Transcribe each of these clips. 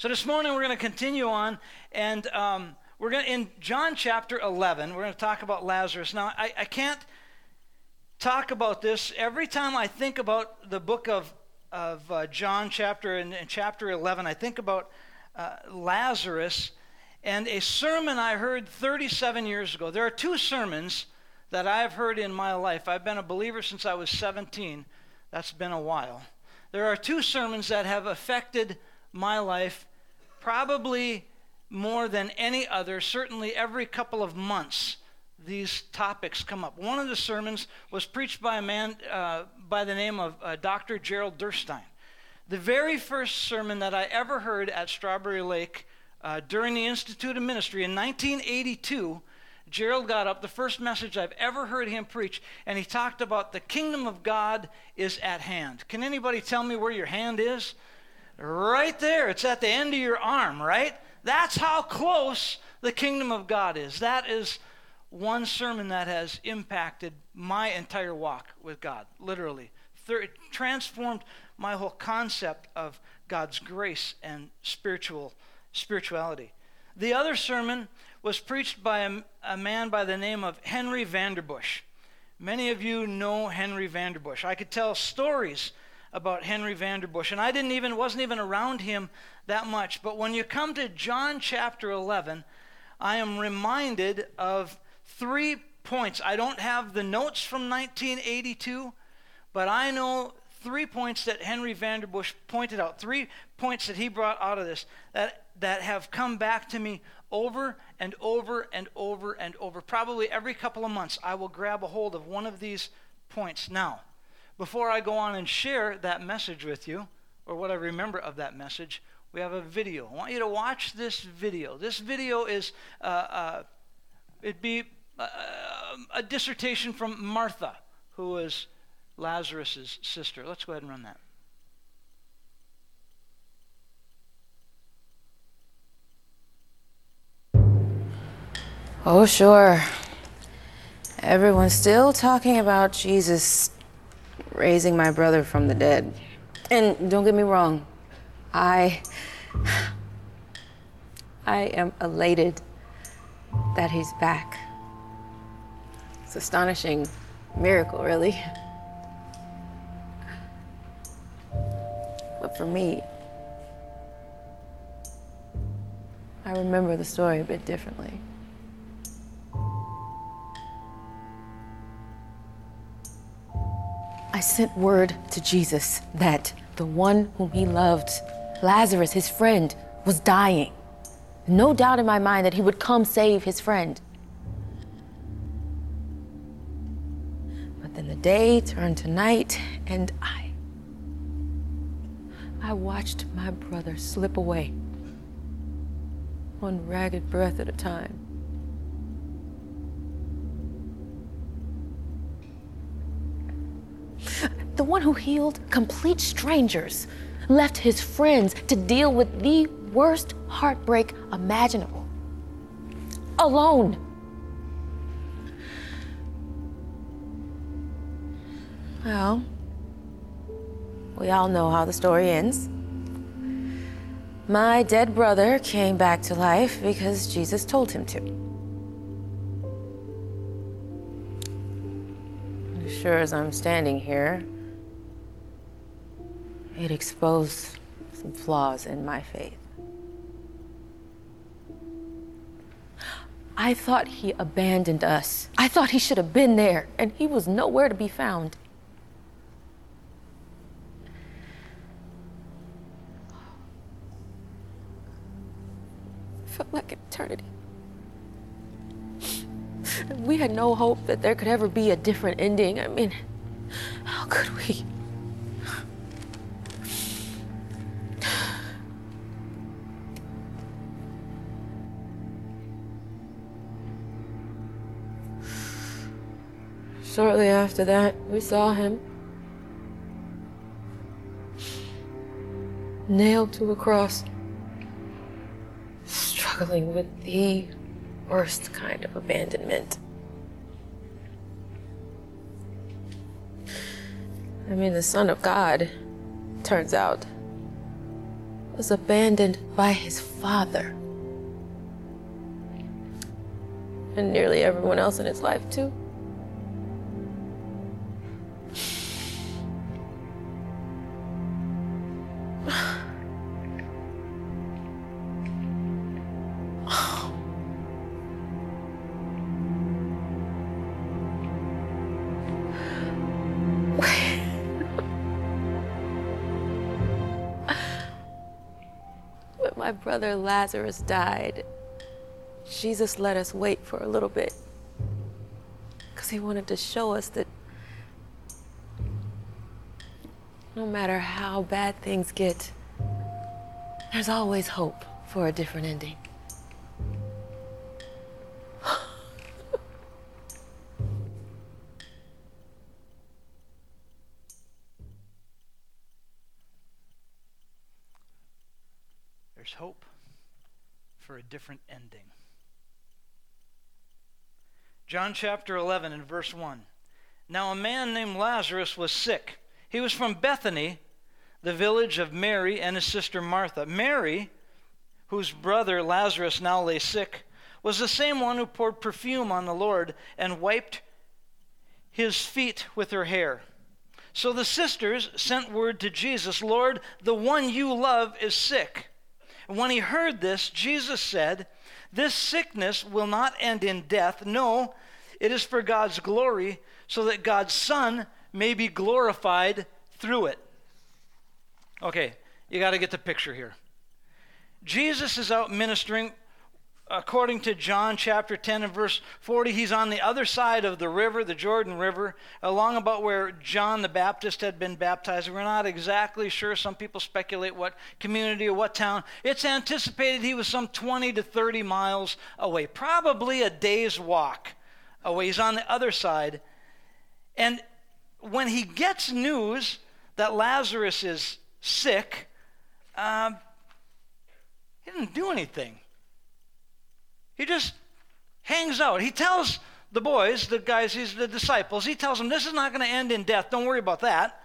So this morning we're going to continue on, and um, we're going to in John chapter 11. We're going to talk about Lazarus. Now I, I can't talk about this every time I think about the book of of uh, John chapter in, in, chapter 11. I think about uh, Lazarus and a sermon I heard 37 years ago. There are two sermons that I've heard in my life. I've been a believer since I was 17. That's been a while. There are two sermons that have affected my life probably more than any other, certainly every couple of months, these topics come up. One of the sermons was preached by a man uh, by the name of uh, Dr. Gerald Derstine. The very first sermon that I ever heard at Strawberry Lake uh, during the Institute of Ministry in 1982, Gerald got up, the first message I've ever heard him preach, and he talked about the kingdom of God is at hand. Can anybody tell me where your hand is? Right there. It's at the end of your arm, right? That's how close the kingdom of God is. That is one sermon that has impacted my entire walk with God, literally. It transformed my whole concept of God's grace and spiritual spirituality. The other sermon was preached by a, a man by the name of Henry Vanderbush. Many of you know Henry Vanderbush. I could tell stories about Henry Vanderbush. And I didn't even wasn't even around him that much. But when you come to John chapter 11, I am reminded of three points. I don't have the notes from 1982, but I know three points that Henry Vanderbush pointed out, three points that he brought out of this that, that have come back to me over and over and over and over. Probably every couple of months, I will grab a hold of one of these points. Now, before I go on and share that message with you, or what I remember of that message, we have a video. I want you to watch this video. This video is, uh, uh, it'd be uh, a dissertation from Martha, who was Lazarus' sister. Let's go ahead and run that. Oh, sure. Everyone's still talking about Jesus raising my brother from the dead. And don't get me wrong, I. I am elated that he's back. It's astonishing miracle, really. But for me, I remember the story a bit differently. I sent word to Jesus that the one whom he loved, Lazarus, his friend, was dying. No doubt in my mind that he would come save his friend. But then the day turned to night, and I. I watched my brother slip away, one ragged breath at a time. The one who healed complete strangers, left his friends to deal with the worst heartbreak imaginable. Alone. Well, we all know how the story ends. My dead brother came back to life because Jesus told him to. sure as I'm standing here, it exposed some flaws in my faith. I thought he abandoned us. I thought he should have been there, and he was nowhere to be found. Felt like eternity. We had no hope that there could ever be a different ending. I mean, how could we? Shortly after that, we saw him nailed to a cross, struggling with the worst kind of abandonment. I mean, the Son of God, turns out, was abandoned by his father. And nearly everyone else in his life, too. Brother Lazarus died, Jesus let us wait for a little bit. Because he wanted to show us that no matter how bad things get, there's always hope for a different ending. Different ending. John chapter 11 and verse 1. Now a man named Lazarus was sick. He was from Bethany, the village of Mary and his sister Martha. Mary, whose brother Lazarus now lay sick, was the same one who poured perfume on the Lord and wiped his feet with her hair. So the sisters sent word to Jesus, Lord, the one you love is sick. And when he heard this, Jesus said, This sickness will not end in death. No, it is for God's glory, so that God's Son may be glorified through it. Okay, you got to get the picture here. Jesus is out ministering according to John chapter 10 and verse 40, he's on the other side of the river, the Jordan River, along about where John the Baptist had been baptized. We're not exactly sure. Some people speculate what community or what town. It's anticipated he was some 20 to 30 miles away, probably a day's walk away. He's on the other side. And when he gets news that Lazarus is sick, uh, he didn't do anything. He just hangs out. He tells the boys, the guys, he's the disciples, he tells them this is not going to end in death. Don't worry about that.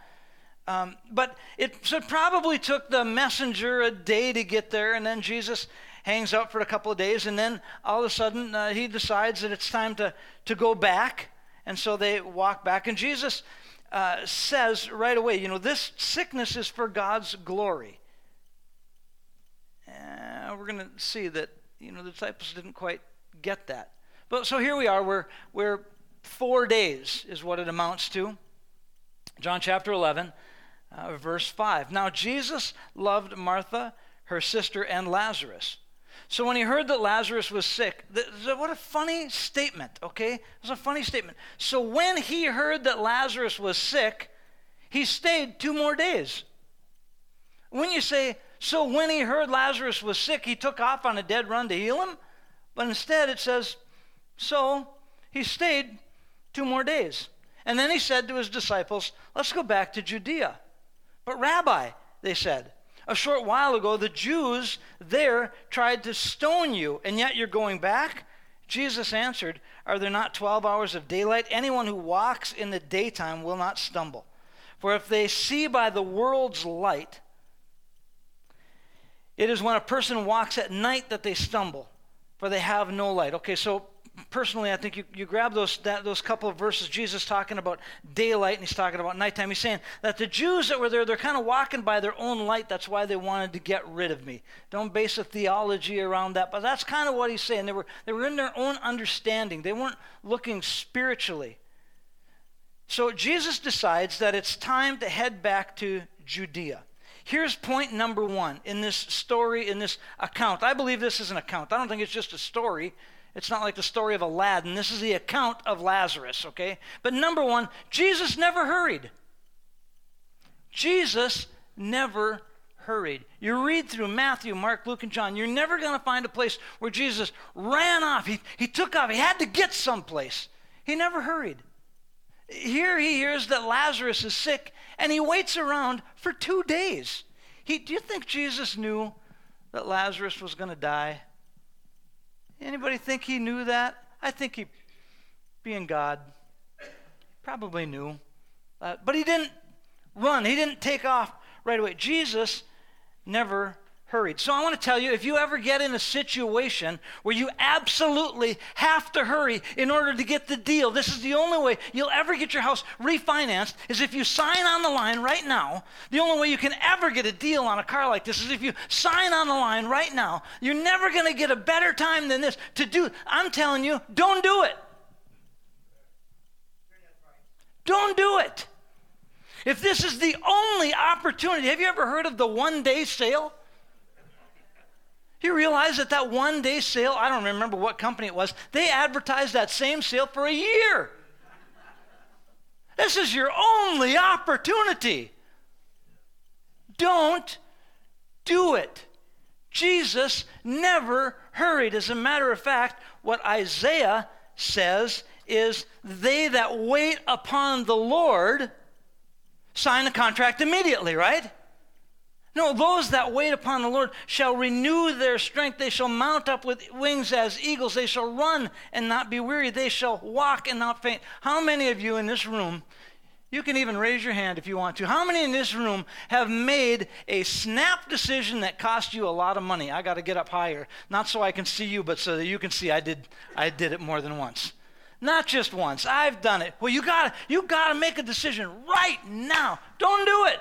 Um, but it, so it probably took the messenger a day to get there, and then Jesus hangs out for a couple of days, and then all of a sudden uh, he decides that it's time to, to go back. And so they walk back, and Jesus uh, says right away, you know, this sickness is for God's glory. Uh, we're going to see that you know, the disciples didn't quite get that. But so here we are, we're, we're four days is what it amounts to. John chapter 11, uh, verse 5. Now Jesus loved Martha, her sister, and Lazarus. So when he heard that Lazarus was sick, th- th- what a funny statement, okay? It was a funny statement. So when he heard that Lazarus was sick, he stayed two more days. When you say, so when he heard Lazarus was sick, he took off on a dead run to heal him. But instead it says, so he stayed two more days. And then he said to his disciples, let's go back to Judea. But, Rabbi, they said, a short while ago the Jews there tried to stone you, and yet you're going back? Jesus answered, Are there not 12 hours of daylight? Anyone who walks in the daytime will not stumble. For if they see by the world's light, it is when a person walks at night that they stumble, for they have no light. Okay, so personally, I think you, you grab those, that, those couple of verses, Jesus talking about daylight and he's talking about nighttime. He's saying that the Jews that were there, they're kind of walking by their own light. That's why they wanted to get rid of me. Don't base a theology around that, but that's kind of what he's saying. They were, they were in their own understanding, they weren't looking spiritually. So Jesus decides that it's time to head back to Judea. Here's point number one in this story, in this account. I believe this is an account. I don't think it's just a story. It's not like the story of Aladdin. This is the account of Lazarus, okay? But number one, Jesus never hurried. Jesus never hurried. You read through Matthew, Mark, Luke, and John, you're never going to find a place where Jesus ran off. He, he took off. He had to get someplace. He never hurried. Here he hears that Lazarus is sick, and he waits around for two days. He, do you think Jesus knew that Lazarus was going to die? Anybody think he knew that? I think he, being God, probably knew. Uh, but he didn't run, he didn't take off right away. Jesus never hurried. So I want to tell you if you ever get in a situation where you absolutely have to hurry in order to get the deal, this is the only way you'll ever get your house refinanced is if you sign on the line right now. The only way you can ever get a deal on a car like this is if you sign on the line right now. You're never going to get a better time than this to do. I'm telling you, don't do it. Don't do it. If this is the only opportunity, have you ever heard of the one day sale? You realize that that one day sale, I don't remember what company it was, they advertised that same sale for a year. This is your only opportunity. Don't do it. Jesus never hurried. As a matter of fact, what Isaiah says is they that wait upon the Lord sign a contract immediately, right? No, those that wait upon the Lord shall renew their strength. They shall mount up with wings as eagles. They shall run and not be weary. They shall walk and not faint. How many of you in this room, you can even raise your hand if you want to, how many in this room have made a snap decision that cost you a lot of money? I got to get up higher, not so I can see you, but so that you can see I did, I did it more than once. Not just once. I've done it. Well, you got to you got to make a decision right now. Don't do it.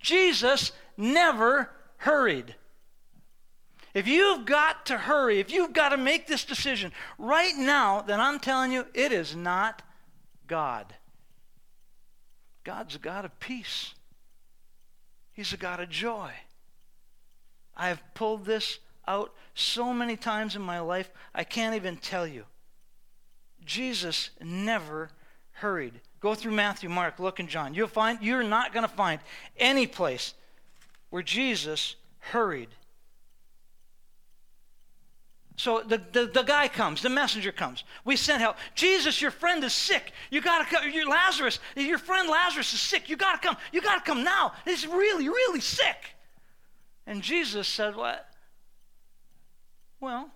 Jesus never hurried. If you've got to hurry, if you've got to make this decision right now, then I'm telling you, it is not God. God's a God of peace, He's a God of joy. I have pulled this out so many times in my life, I can't even tell you. Jesus never hurried. Go through Matthew, Mark, Luke, and John. You'll find you're not going to find any place where Jesus hurried. So the, the, the, guy comes, the messenger comes. We sent help. Jesus, your friend is sick. You gotta come. Your Lazarus, your friend Lazarus is sick. You gotta come. You gotta come now. He's really, really sick. And Jesus said, What? Well,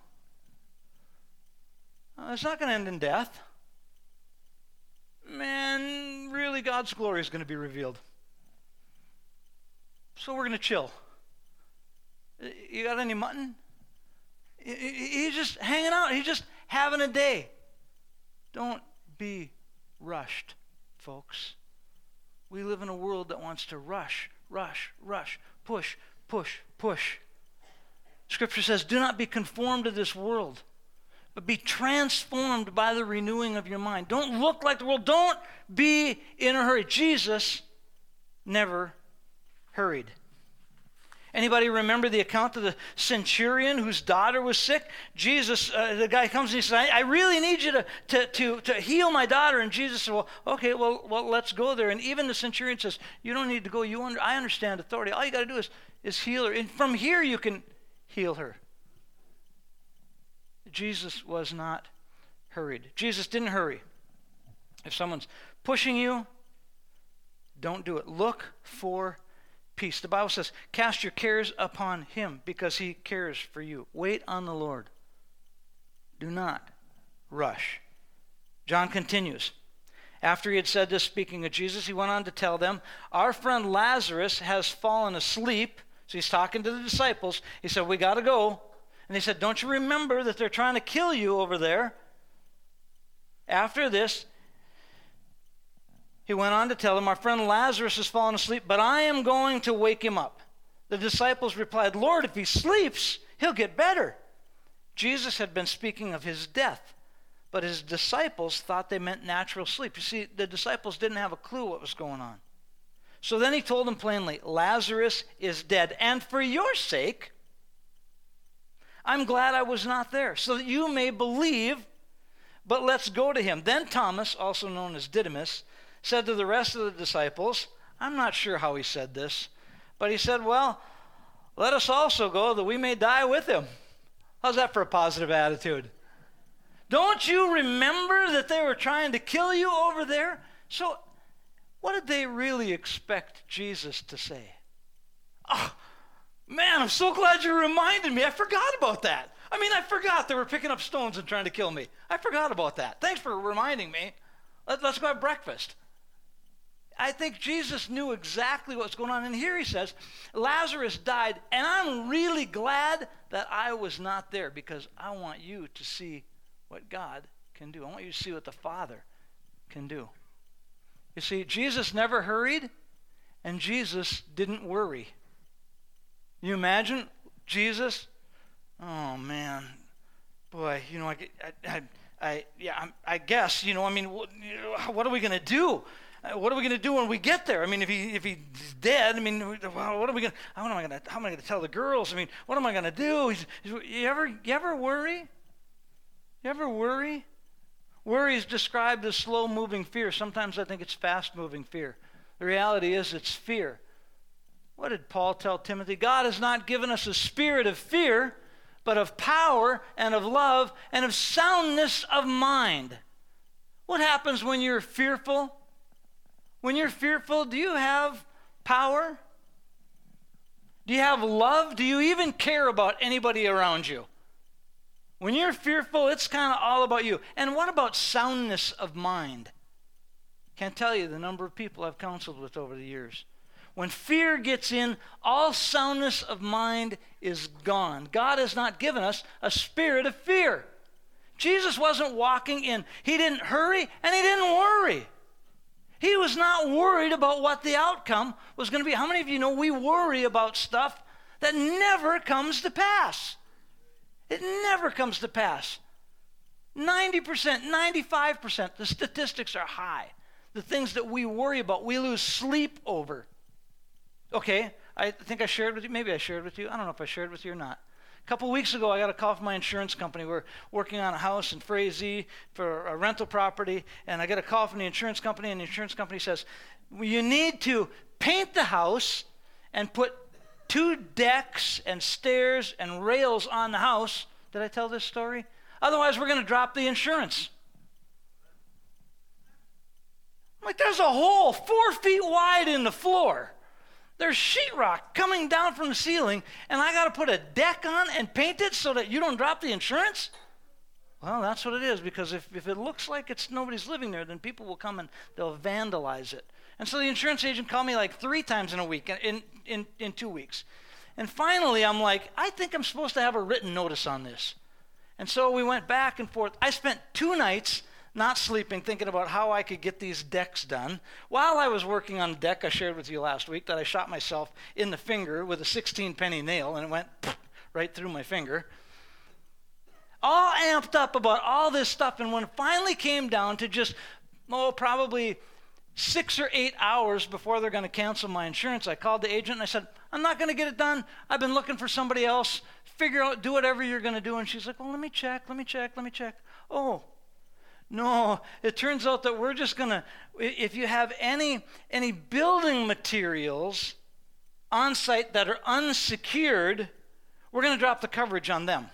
uh, it's not to end in death. Man, really, God's glory is going to be revealed. So we're going to chill. You got any mutton? He's just hanging out. He's just having a day. Don't be rushed, folks. We live in a world that wants to rush, rush, rush, push, push, push. Scripture says, Do not be conformed to this world, but be transformed by the renewing of your mind. Don't look like the world. Don't be in a hurry. Jesus never hurried. Anybody remember the account of the centurion whose daughter was sick? Jesus, uh, the guy comes and he says, I, I really need you to, to, to, to heal my daughter. And Jesus said, Well, okay, well, well, let's go there. And even the centurion says, You don't need to go. You under, I understand authority. All you got to do is, is heal her. And from here, you can heal her. Jesus was not hurried. Jesus didn't hurry. If someone's pushing you, don't do it. Look for peace. The Bible says, Cast your cares upon him because he cares for you. Wait on the Lord. Do not rush. John continues. After he had said this, speaking of Jesus, he went on to tell them, Our friend Lazarus has fallen asleep. So he's talking to the disciples. He said, We got to go. And he said, Don't you remember that they're trying to kill you over there? After this, he went on to tell them, Our friend Lazarus has fallen asleep, but I am going to wake him up. The disciples replied, Lord, if he sleeps, he'll get better. Jesus had been speaking of his death, but his disciples thought they meant natural sleep. You see, the disciples didn't have a clue what was going on. So then he told them plainly, Lazarus is dead, and for your sake, I'm glad I was not there, so that you may believe, but let's go to him. Then Thomas, also known as Didymus, said to the rest of the disciples, I'm not sure how he said this, but he said, Well, let us also go that we may die with him. How's that for a positive attitude? Don't you remember that they were trying to kill you over there? So, what did they really expect Jesus to say? Oh, man, I'm so glad you reminded me. I forgot about that. I mean, I forgot they were picking up stones and trying to kill me. I forgot about that. Thanks for reminding me. Let, us go have breakfast. I think Jesus knew exactly what's going on. And here he says, Lazarus died, and I'm really glad that I was not there because I want you to see what God can do. I want you to see what the Father can do. You see, Jesus never hurried, and Jesus didn't worry. You imagine Jesus? Oh man, boy, you know, I, I, I, yeah, i guess, you know, I mean, what, are we going to do? Uh, what are we going to do when we get there? I mean, if he if he's dead, I mean, what are we going? How am I going to how am I going to tell the girls? I mean, what am I going to do? He's, he's, you ever you ever worry? You ever worry? Worry is described as slow moving fear. Sometimes I think it's fast moving fear. The reality is it's fear. What did Paul tell Timothy? God has not given us a spirit of fear, but of power and of love and of soundness of mind. What happens when you're fearful? When you're fearful, do you have power? Do you have love? Do you even care about anybody around you? When you're fearful, it's kind of all about you. And what about soundness of mind? Can't tell you the number of people I've counseled with over the years. When fear gets in, all soundness of mind is gone. God has not given us a spirit of fear. Jesus wasn't walking in, he didn't hurry and he didn't worry. He was not worried about what the outcome was going to be. How many of you know we worry about stuff that never comes to pass? It never comes to pass. 90%, 95%, the statistics are high. The things that we worry about, we lose sleep over. Okay, I think I shared with you, maybe I shared with you. I don't know if I shared with you or not. A couple weeks ago, I got a call from my insurance company. We're working on a house in Frazee for a rental property, and I get a call from the insurance company, and the insurance company says, You need to paint the house and put two decks and stairs and rails on the house. Did I tell this story? Otherwise, we're going to drop the insurance. I'm like, there's a hole four feet wide in the floor. There's sheetrock coming down from the ceiling, and I got to put a deck on and paint it so that you don't drop the insurance? Well, that's what it is, because if, if it looks like it's nobody's living there, then people will come and they'll vandalize it. And so the insurance agent called me like three times in a week, in, in, in two weeks. And finally, I'm like, I think I'm supposed to have a written notice on this. And so we went back and forth. I spent two nights not sleeping, thinking about how I could get these decks done. While I was working on a deck, I shared with you last week that I shot myself in the finger with a 16 penny nail, and it went right through my finger. All amped up about all this stuff, and when it finally came down to just, oh, probably six or eight hours before they're going to cancel my insurance, I called the agent and I said, I'm not going to get it done. I've been looking for somebody else. Figure out, do whatever you're going to do. And she's like, Well, let me check, let me check, let me check. Oh, no, it turns out that we're just going to, if you have any, any building materials on site that are unsecured, we're going to drop the coverage on them.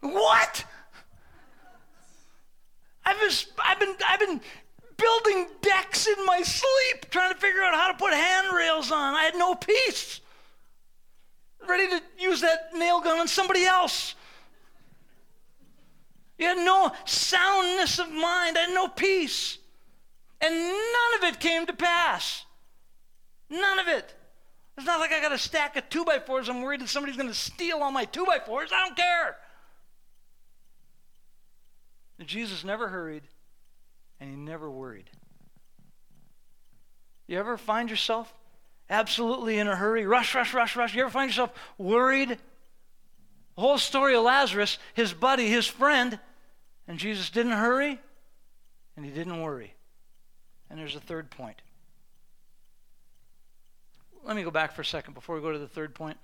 what? I've been, I've been, I've been building decks in my sleep, trying to figure out how to put handrails on. I had no peace. Ready to use that nail gun on somebody else. You had no soundness of mind, I had no peace. And none of it came to pass. None of it. It's not like I got a stack of two by fours. I'm worried that somebody's going to steal all my two by fours. I don't care. And Jesus never hurried and he never worried. You ever find yourself absolutely in a hurry? Rush, rush, rush, rush. You ever find yourself worried? The whole story of Lazarus, his buddy, his friend, and Jesus didn't hurry and he didn't worry. And there's a third point. Let me go back for a second before we go to the third point.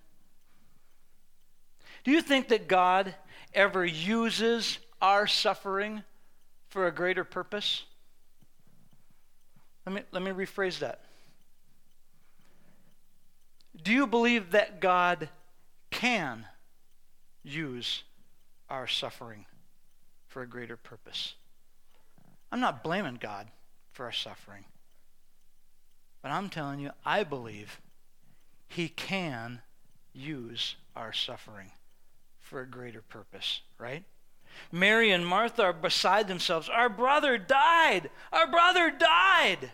Do you think that God ever uses our suffering for a greater purpose? Let me, let me rephrase that. Do you believe that God can use our suffering for a greater purpose? I'm not blaming God for our suffering. But I'm telling you, I believe He can use our suffering for a greater purpose, right? Mary and Martha are beside themselves. Our brother died. Our brother died.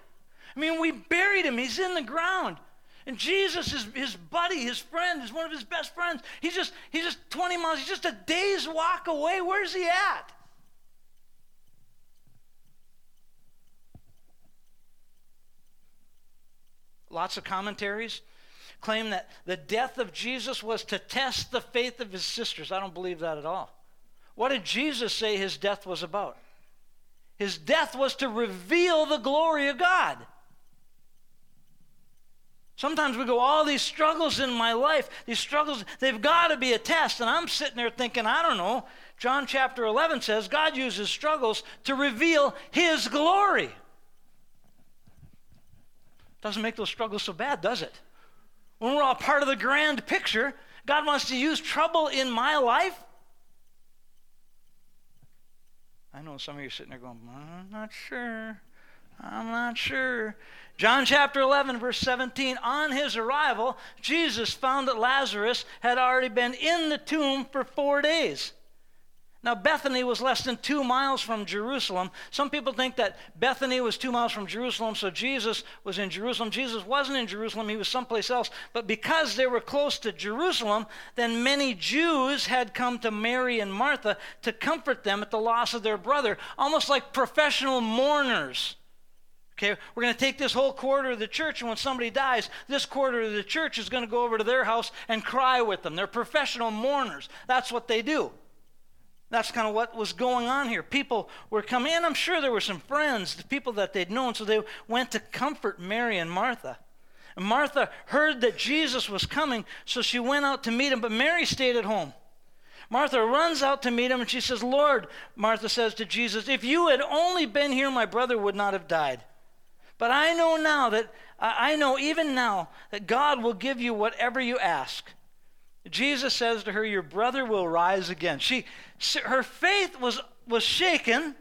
I mean, we buried him. He's in the ground. And Jesus is his buddy, his friend, is one of his best friends. He's just, he's just 20 miles, he's just a day's walk away. Where's he at? Lots of commentaries claim that the death of Jesus was to test the faith of his sisters. I don't believe that at all. What did Jesus say his death was about? His death was to reveal the glory of God. Sometimes we go, all these struggles in my life, these struggles, they've got to be a test. And I'm sitting there thinking, I don't know. John chapter 11 says God uses struggles to reveal his glory. Doesn't make those struggles so bad, does it? When we're all part of the grand picture, God wants to use trouble in my life. I know some of you are sitting there going, I'm not sure. I'm not sure. John chapter 11, verse 17. On his arrival, Jesus found that Lazarus had already been in the tomb for four days. Now, Bethany was less than two miles from Jerusalem. Some people think that Bethany was two miles from Jerusalem, so Jesus was in Jerusalem. Jesus wasn't in Jerusalem, he was someplace else. But because they were close to Jerusalem, then many Jews had come to Mary and Martha to comfort them at the loss of their brother, almost like professional mourners. Okay, we're going to take this whole quarter of the church, and when somebody dies, this quarter of the church is going to go over to their house and cry with them. They're professional mourners. That's what they do. That's kind of what was going on here. People were coming in. I'm sure there were some friends, the people that they'd known, so they went to comfort Mary and Martha. And Martha heard that Jesus was coming, so she went out to meet him, but Mary stayed at home. Martha runs out to meet him and she says, Lord, Martha says to Jesus, if you had only been here, my brother would not have died. But I know now that, I know even now that God will give you whatever you ask. Jesus says to her, Your brother will rise again. She, her faith was, was shaken,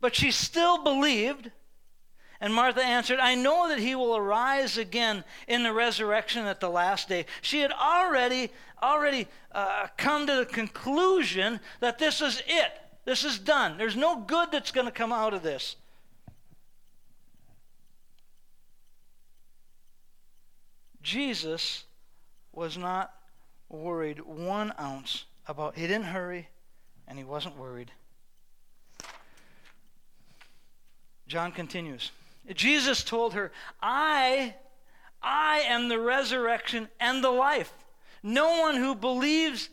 but she still believed. And Martha answered, I know that he will arise again in the resurrection at the last day. She had already, already uh, come to the conclusion that this is it. This is done. There's no good that's going to come out of this. Jesus was not worried one ounce about, he didn't hurry and he wasn't worried. John continues. Jesus told her, I, I am the resurrection and the life. No one who believes,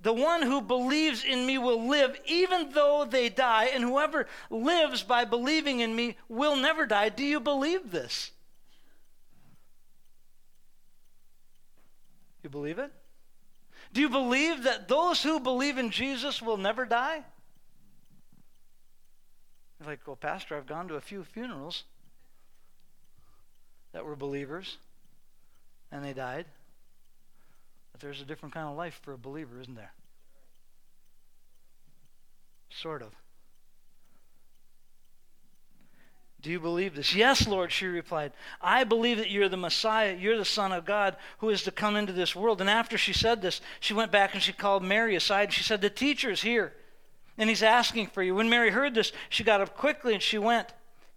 the one who believes in me will live even though they die, and whoever lives by believing in me will never die. Do you believe this? You believe it? Do you believe that those who believe in Jesus will never die? You're like, well, Pastor, I've gone to a few funerals that were believers and they died. But there's a different kind of life for a believer, isn't there? Sort of. Do you believe this? Yes, Lord, she replied. I believe that you're the Messiah, you're the Son of God who is to come into this world. And after she said this, she went back and she called Mary aside and she said, The teacher is here, and he's asking for you. When Mary heard this, she got up quickly and she went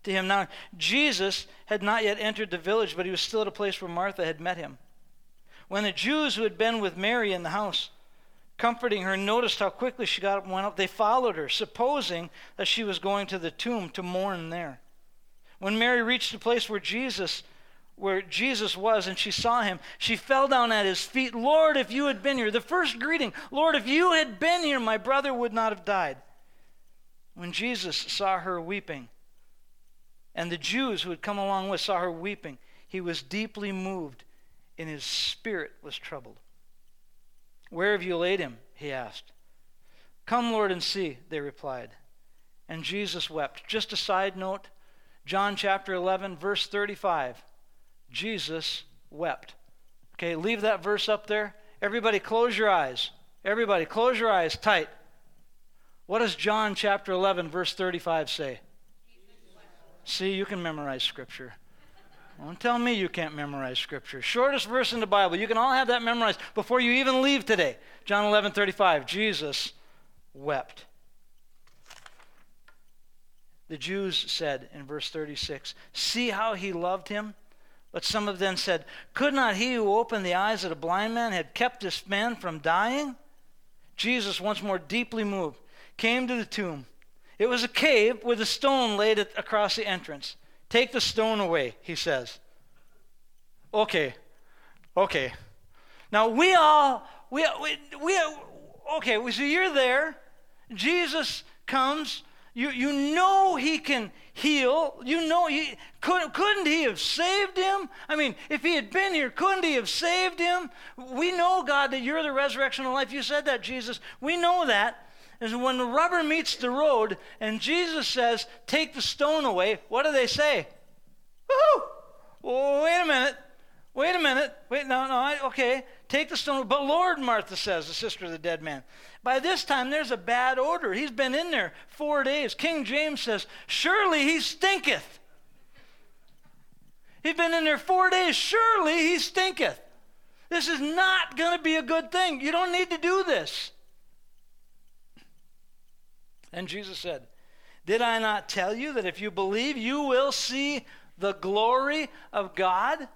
to him. Now, Jesus had not yet entered the village, but he was still at a place where Martha had met him. When the Jews who had been with Mary in the house, comforting her, noticed how quickly she got up and went up, they followed her, supposing that she was going to the tomb to mourn there. When Mary reached the place where Jesus where Jesus was and she saw him, she fell down at his feet. Lord, if you had been here, the first greeting, Lord, if you had been here, my brother would not have died. When Jesus saw her weeping, and the Jews who had come along with saw her weeping, he was deeply moved, and his spirit was troubled. Where have you laid him? he asked. Come, Lord, and see, they replied. And Jesus wept. Just a side note John chapter 11, verse 35. Jesus wept. Okay, leave that verse up there. Everybody, close your eyes. Everybody, close your eyes tight. What does John chapter 11, verse 35 say? See, you can memorize Scripture. Don't tell me you can't memorize Scripture. Shortest verse in the Bible. You can all have that memorized before you even leave today. John 11, 35. Jesus wept. The Jews said in verse 36, See how he loved him? But some of them said, Could not he who opened the eyes of the blind man have kept this man from dying? Jesus, once more deeply moved, came to the tomb. It was a cave with a stone laid across the entrance. Take the stone away, he says. Okay, okay. Now we all, we, we, we okay, so you're there. Jesus comes. You, you know he can heal. You know he couldn't, couldn't he have saved him? I mean, if he had been here, couldn't he have saved him? We know, God, that you're the resurrection of life. You said that, Jesus. We know that. And when the rubber meets the road and Jesus says, Take the stone away, what do they say? Woohoo! Well, wait a minute. Wait a minute. Wait, no, no, I, okay. Take the stone. But Lord, Martha says, the sister of the dead man. By this time, there's a bad odor. He's been in there four days. King James says, Surely he stinketh. He's been in there four days. Surely he stinketh. This is not going to be a good thing. You don't need to do this. And Jesus said, Did I not tell you that if you believe, you will see the glory of God?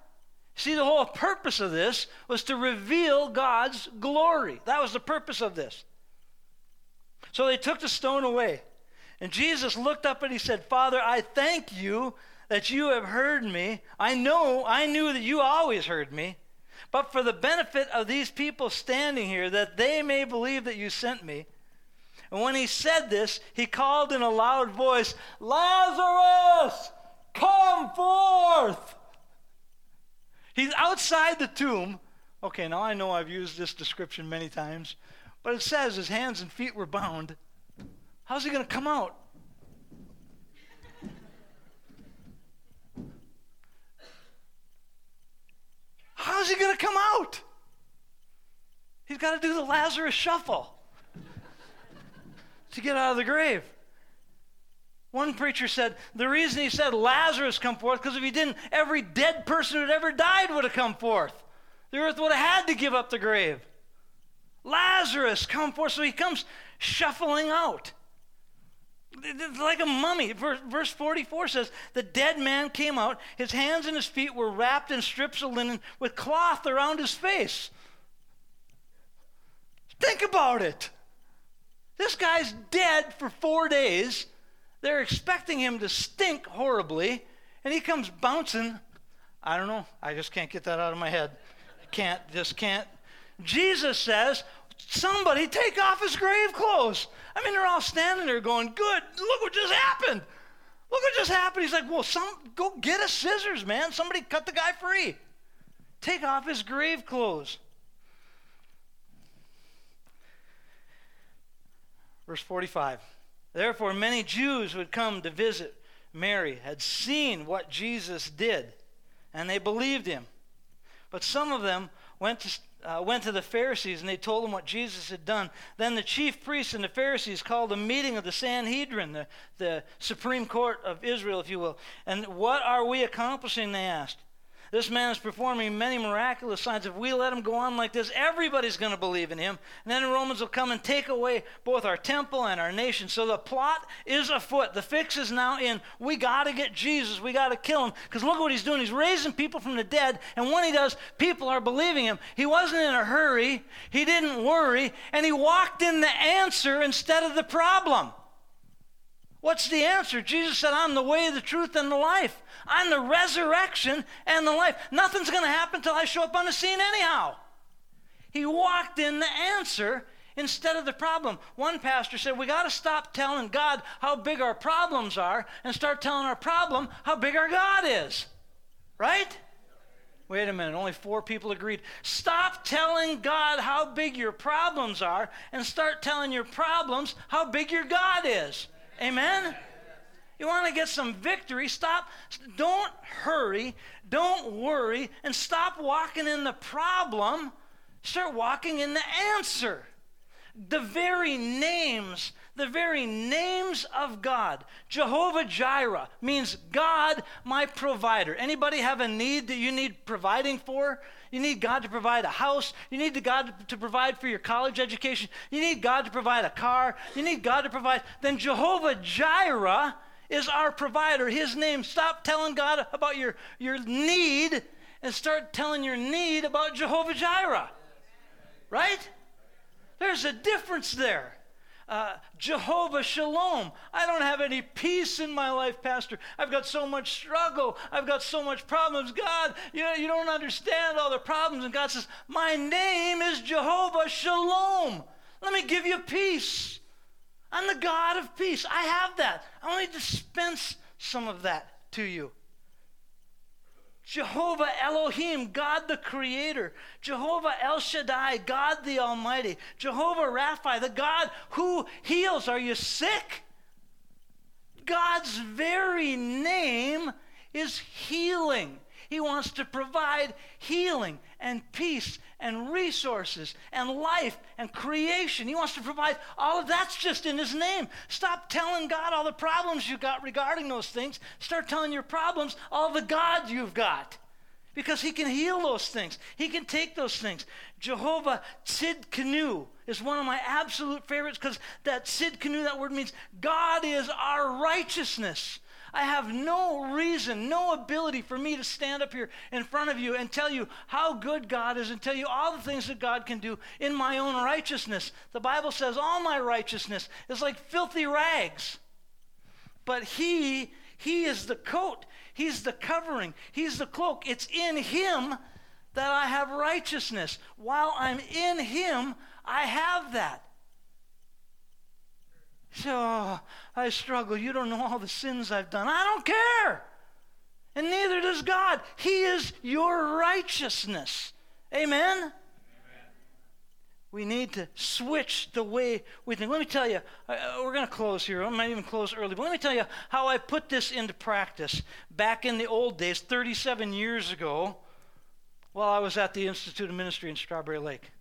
See, the whole purpose of this was to reveal God's glory. That was the purpose of this. So they took the stone away. And Jesus looked up and he said, Father, I thank you that you have heard me. I know, I knew that you always heard me. But for the benefit of these people standing here, that they may believe that you sent me. And when he said this, he called in a loud voice, Lazarus, come forth. He's outside the tomb. Okay, now I know I've used this description many times, but it says his hands and feet were bound. How's he going to come out? How's he going to come out? He's got to do the Lazarus shuffle to get out of the grave. One preacher said the reason he said Lazarus come forth because if he didn't, every dead person who had ever died would have come forth. The earth would have had to give up the grave. Lazarus come forth. So he comes shuffling out. Like a mummy. Verse 44 says, The dead man came out. His hands and his feet were wrapped in strips of linen with cloth around his face. Think about it. This guy's dead for four days they're expecting him to stink horribly, and he comes bouncing. I don't know. I just can't get that out of my head. Can't, just can't. Jesus says, Somebody take off his grave clothes. I mean, they're all standing there going, Good, look what just happened. Look what just happened. He's like, Well, some, go get a scissors, man. Somebody cut the guy free. Take off his grave clothes. Verse 45. Therefore, many Jews who had come to visit Mary had seen what Jesus did, and they believed him. But some of them went to, uh, went to the Pharisees and they told them what Jesus had done. Then the chief priests and the Pharisees called a meeting of the Sanhedrin, the, the Supreme Court of Israel, if you will. And what are we accomplishing? They asked. This man is performing many miraculous signs. If we let him go on like this, everybody's going to believe in him. And then the Romans will come and take away both our temple and our nation. So the plot is afoot. The fix is now in. We got to get Jesus. We got to kill him. Because look what he's doing. He's raising people from the dead. And when he does, people are believing him. He wasn't in a hurry, he didn't worry, and he walked in the answer instead of the problem. What's the answer? Jesus said, I'm the way, the truth, and the life. I'm the resurrection and the life. Nothing's going to happen until I show up on the scene, anyhow. He walked in the answer instead of the problem. One pastor said, We got to stop telling God how big our problems are and start telling our problem how big our God is. Right? Wait a minute, only four people agreed. Stop telling God how big your problems are and start telling your problems how big your God is. Amen? You want to get some victory? Stop. Don't hurry. Don't worry. And stop walking in the problem. Start walking in the answer. The very names, the very names of God. Jehovah Jireh means God, my provider. Anybody have a need that you need providing for? You need God to provide a house. You need God to provide for your college education. You need God to provide a car. You need God to provide. Then Jehovah Jireh is our provider. His name. Stop telling God about your, your need and start telling your need about Jehovah Jireh. Right? There's a difference there. Uh, Jehovah Shalom. I don't have any peace in my life, Pastor. I've got so much struggle. I've got so much problems. God, you, know, you don't understand all the problems. And God says, My name is Jehovah Shalom. Let me give you peace. I'm the God of peace. I have that. I want to dispense some of that to you. Jehovah Elohim, God the Creator. Jehovah El Shaddai, God the Almighty. Jehovah Rapha, the God who heals. Are you sick? God's very name is healing. He wants to provide healing and peace and resources and life and creation. He wants to provide all of that's just in His name. Stop telling God all the problems you got regarding those things. Start telling your problems all the God you've got. Because he can heal those things. He can take those things. Jehovah Tsidkenu is one of my absolute favorites because that Tsidkenu, that word means God is our righteousness. I have no reason, no ability for me to stand up here in front of you and tell you how good God is and tell you all the things that God can do in my own righteousness. The Bible says all my righteousness is like filthy rags. But He, He is the coat, He's the covering, He's the cloak. It's in Him that I have righteousness. While I'm in Him, I have that. So oh, I struggle. You don't know all the sins I've done. I don't care. And neither does God. He is your righteousness. Amen? Amen. We need to switch the way we think. Let me tell you, uh, we're going to close here. I might even close early, but let me tell you how I put this into practice back in the old days, 37 years ago, while I was at the Institute of Ministry in Strawberry Lake.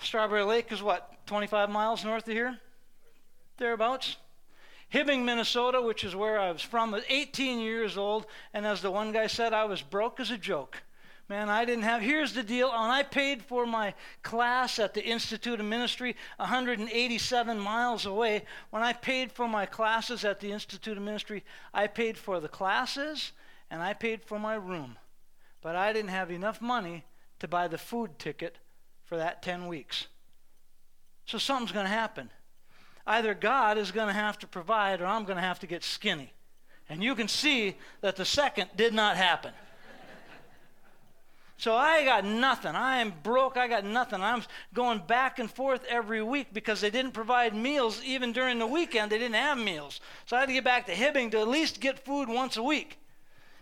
Strawberry Lake is what, 25 miles north of here? Thereabouts. Hibbing, Minnesota, which is where I was from, was 18 years old, and as the one guy said, I was broke as a joke. Man, I didn't have. Here's the deal. When I paid for my class at the Institute of Ministry, 187 miles away, when I paid for my classes at the Institute of Ministry, I paid for the classes and I paid for my room. But I didn't have enough money to buy the food ticket for that 10 weeks. So something's going to happen either God is going to have to provide or I'm going to have to get skinny. And you can see that the second did not happen. So I got nothing. I am broke. I got nothing. I'm going back and forth every week because they didn't provide meals even during the weekend. They didn't have meals. So I had to get back to Hibbing to at least get food once a week.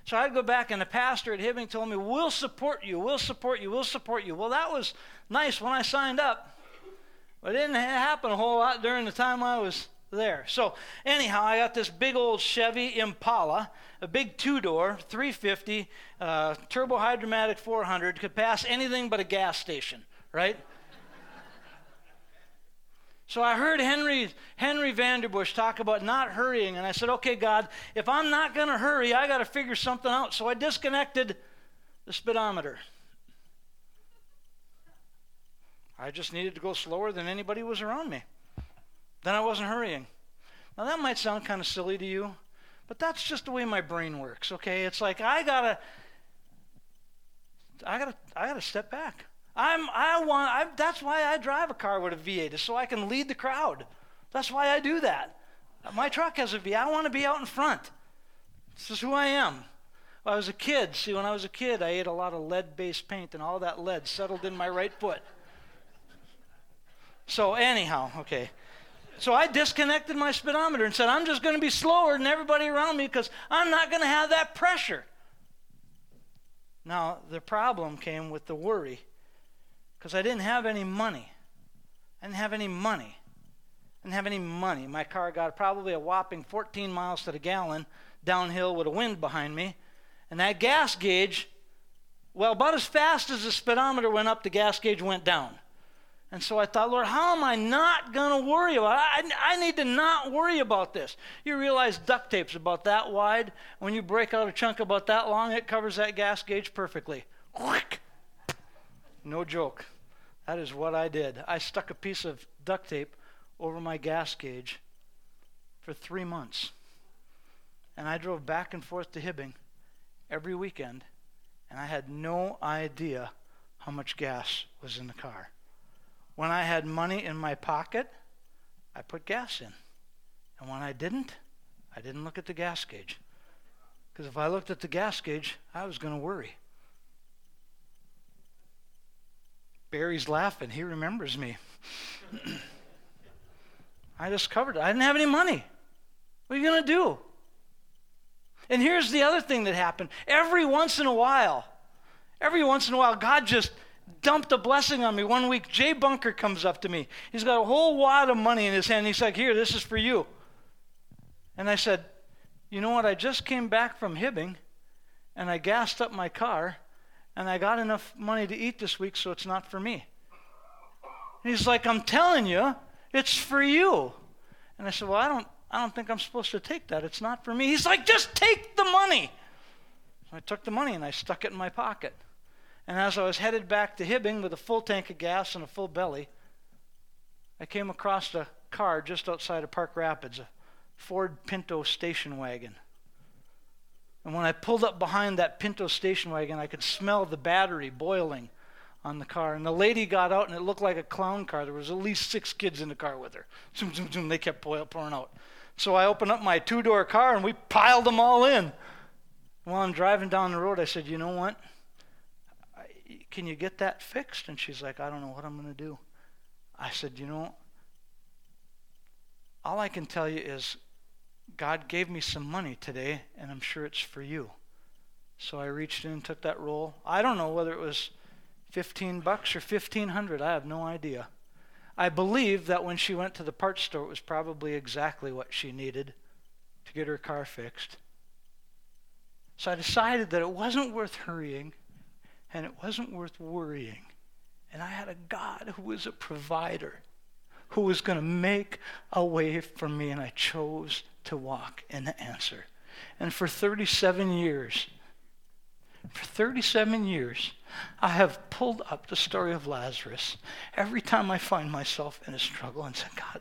So I'd go back, and the pastor at Hibbing told me, We'll support you. We'll support you. We'll support you. Well, that was nice when I signed up. It didn't happen a whole lot during the time I was there. So, anyhow, I got this big old Chevy Impala, a big two door, 350, uh, turbo hydromatic 400, could pass anything but a gas station, right? So I heard Henry, Henry Vanderbush talk about not hurrying, and I said, okay, God, if I'm not going to hurry, I got to figure something out. So I disconnected the speedometer. I just needed to go slower than anybody was around me. Then I wasn't hurrying. Now that might sound kind of silly to you, but that's just the way my brain works, okay? It's like I gotta I gotta I gotta step back. I'm I want I, that's why I drive a car with a V8, is so I can lead the crowd. That's why I do that. My truck has a V. I want to be out in front. This is who I am. I was a kid, see, when I was a kid, I ate a lot of lead based paint, and all that lead settled in my right foot. So, anyhow, okay. So I disconnected my speedometer and said, I'm just going to be slower than everybody around me because I'm not going to have that pressure. Now, the problem came with the worry because I didn't have any money. I didn't have any money. I didn't have any money. My car got probably a whopping 14 miles to the gallon downhill with a wind behind me. And that gas gauge, well, about as fast as the speedometer went up, the gas gauge went down. And so I thought, Lord, how am I not going to worry about it? I, I need to not worry about this. You realize duct tape's about that wide. When you break out a chunk about that long, it covers that gas gauge perfectly. No joke. That is what I did. I stuck a piece of duct tape over my gas gauge for three months. And I drove back and forth to Hibbing every weekend, and I had no idea how much gas was in the car. When I had money in my pocket, I put gas in. And when I didn't, I didn't look at the gas gauge. Because if I looked at the gas gauge, I was going to worry. Barry's laughing. He remembers me. I discovered it. I didn't have any money. What are you going to do? And here's the other thing that happened. Every once in a while, every once in a while, God just dumped a blessing on me. One week, Jay Bunker comes up to me. He's got a whole wad of money in his hand. He's like, Here, this is for you. And I said, You know what? I just came back from Hibbing and I gassed up my car and I got enough money to eat this week, so it's not for me. And he's like, I'm telling you, it's for you. And I said, Well, I don't, I don't think I'm supposed to take that. It's not for me. He's like, Just take the money. So I took the money and I stuck it in my pocket. And as I was headed back to Hibbing with a full tank of gas and a full belly, I came across a car just outside of Park Rapids, a Ford Pinto station wagon. And when I pulled up behind that Pinto station wagon, I could smell the battery boiling on the car. And the lady got out, and it looked like a clown car. There was at least six kids in the car with her. Zoom, zoom, zoom. They kept pouring out. So I opened up my two-door car, and we piled them all in. While I'm driving down the road, I said, "You know what? Can you get that fixed?" And she's like, "I don't know what I'm going to do." I said, "You know, all I can tell you is God gave me some money today, and I'm sure it's for you. So I reached in and took that roll. I don't know whether it was 15 bucks or 1500. I have no idea. I believe that when she went to the parts store, it was probably exactly what she needed to get her car fixed. So I decided that it wasn't worth hurrying and it wasn't worth worrying. And I had a God who was a provider, who was going to make a way for me, and I chose to walk in the answer. And for 37 years, for 37 years, I have pulled up the story of Lazarus every time I find myself in a struggle and said, God,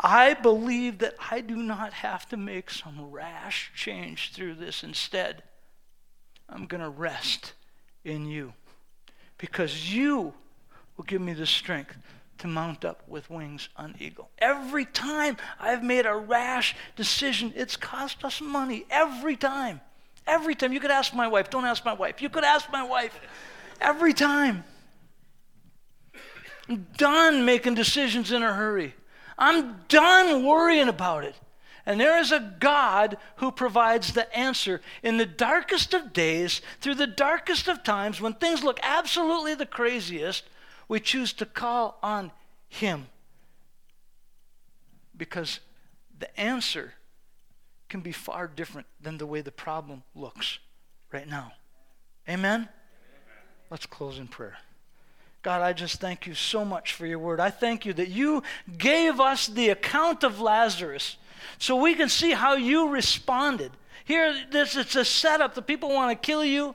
I believe that I do not have to make some rash change through this. Instead, I'm going to rest in you because you will give me the strength to mount up with wings on eagle. Every time I've made a rash decision, it's cost us money. Every time. Every time. You could ask my wife. Don't ask my wife. You could ask my wife. Every time. I'm done making decisions in a hurry. I'm done worrying about it. And there is a God who provides the answer in the darkest of days, through the darkest of times, when things look absolutely the craziest we choose to call on Him. Because the answer can be far different than the way the problem looks right now. Amen? Amen? Let's close in prayer. God, I just thank you so much for your word. I thank you that you gave us the account of Lazarus so we can see how you responded. Here, this it's a setup. The people want to kill you.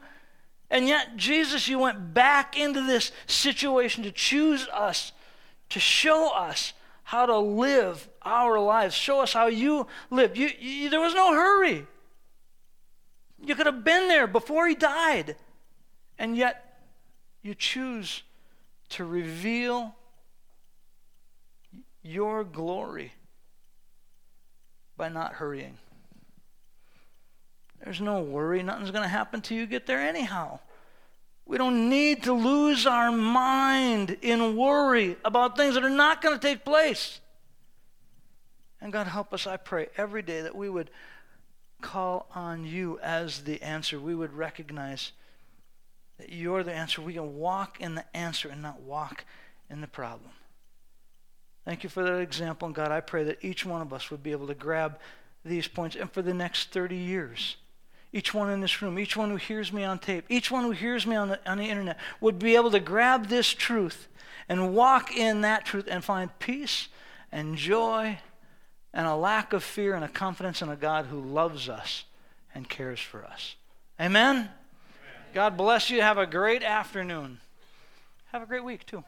And yet, Jesus, you went back into this situation to choose us, to show us how to live our lives, show us how you lived. You, you, there was no hurry. You could have been there before he died. And yet, you choose to reveal your glory by not hurrying. There's no worry. Nothing's going to happen till you get there anyhow. We don't need to lose our mind in worry about things that are not going to take place. And God, help us, I pray, every day that we would call on you as the answer. We would recognize that you're the answer. We can walk in the answer and not walk in the problem. Thank you for that example. And God, I pray that each one of us would be able to grab these points and for the next 30 years each one in this room, each one who hears me on tape, each one who hears me on the, on the internet would be able to grab this truth and walk in that truth and find peace and joy and a lack of fear and a confidence in a God who loves us and cares for us. Amen? Amen. God bless you. Have a great afternoon. Have a great week, too.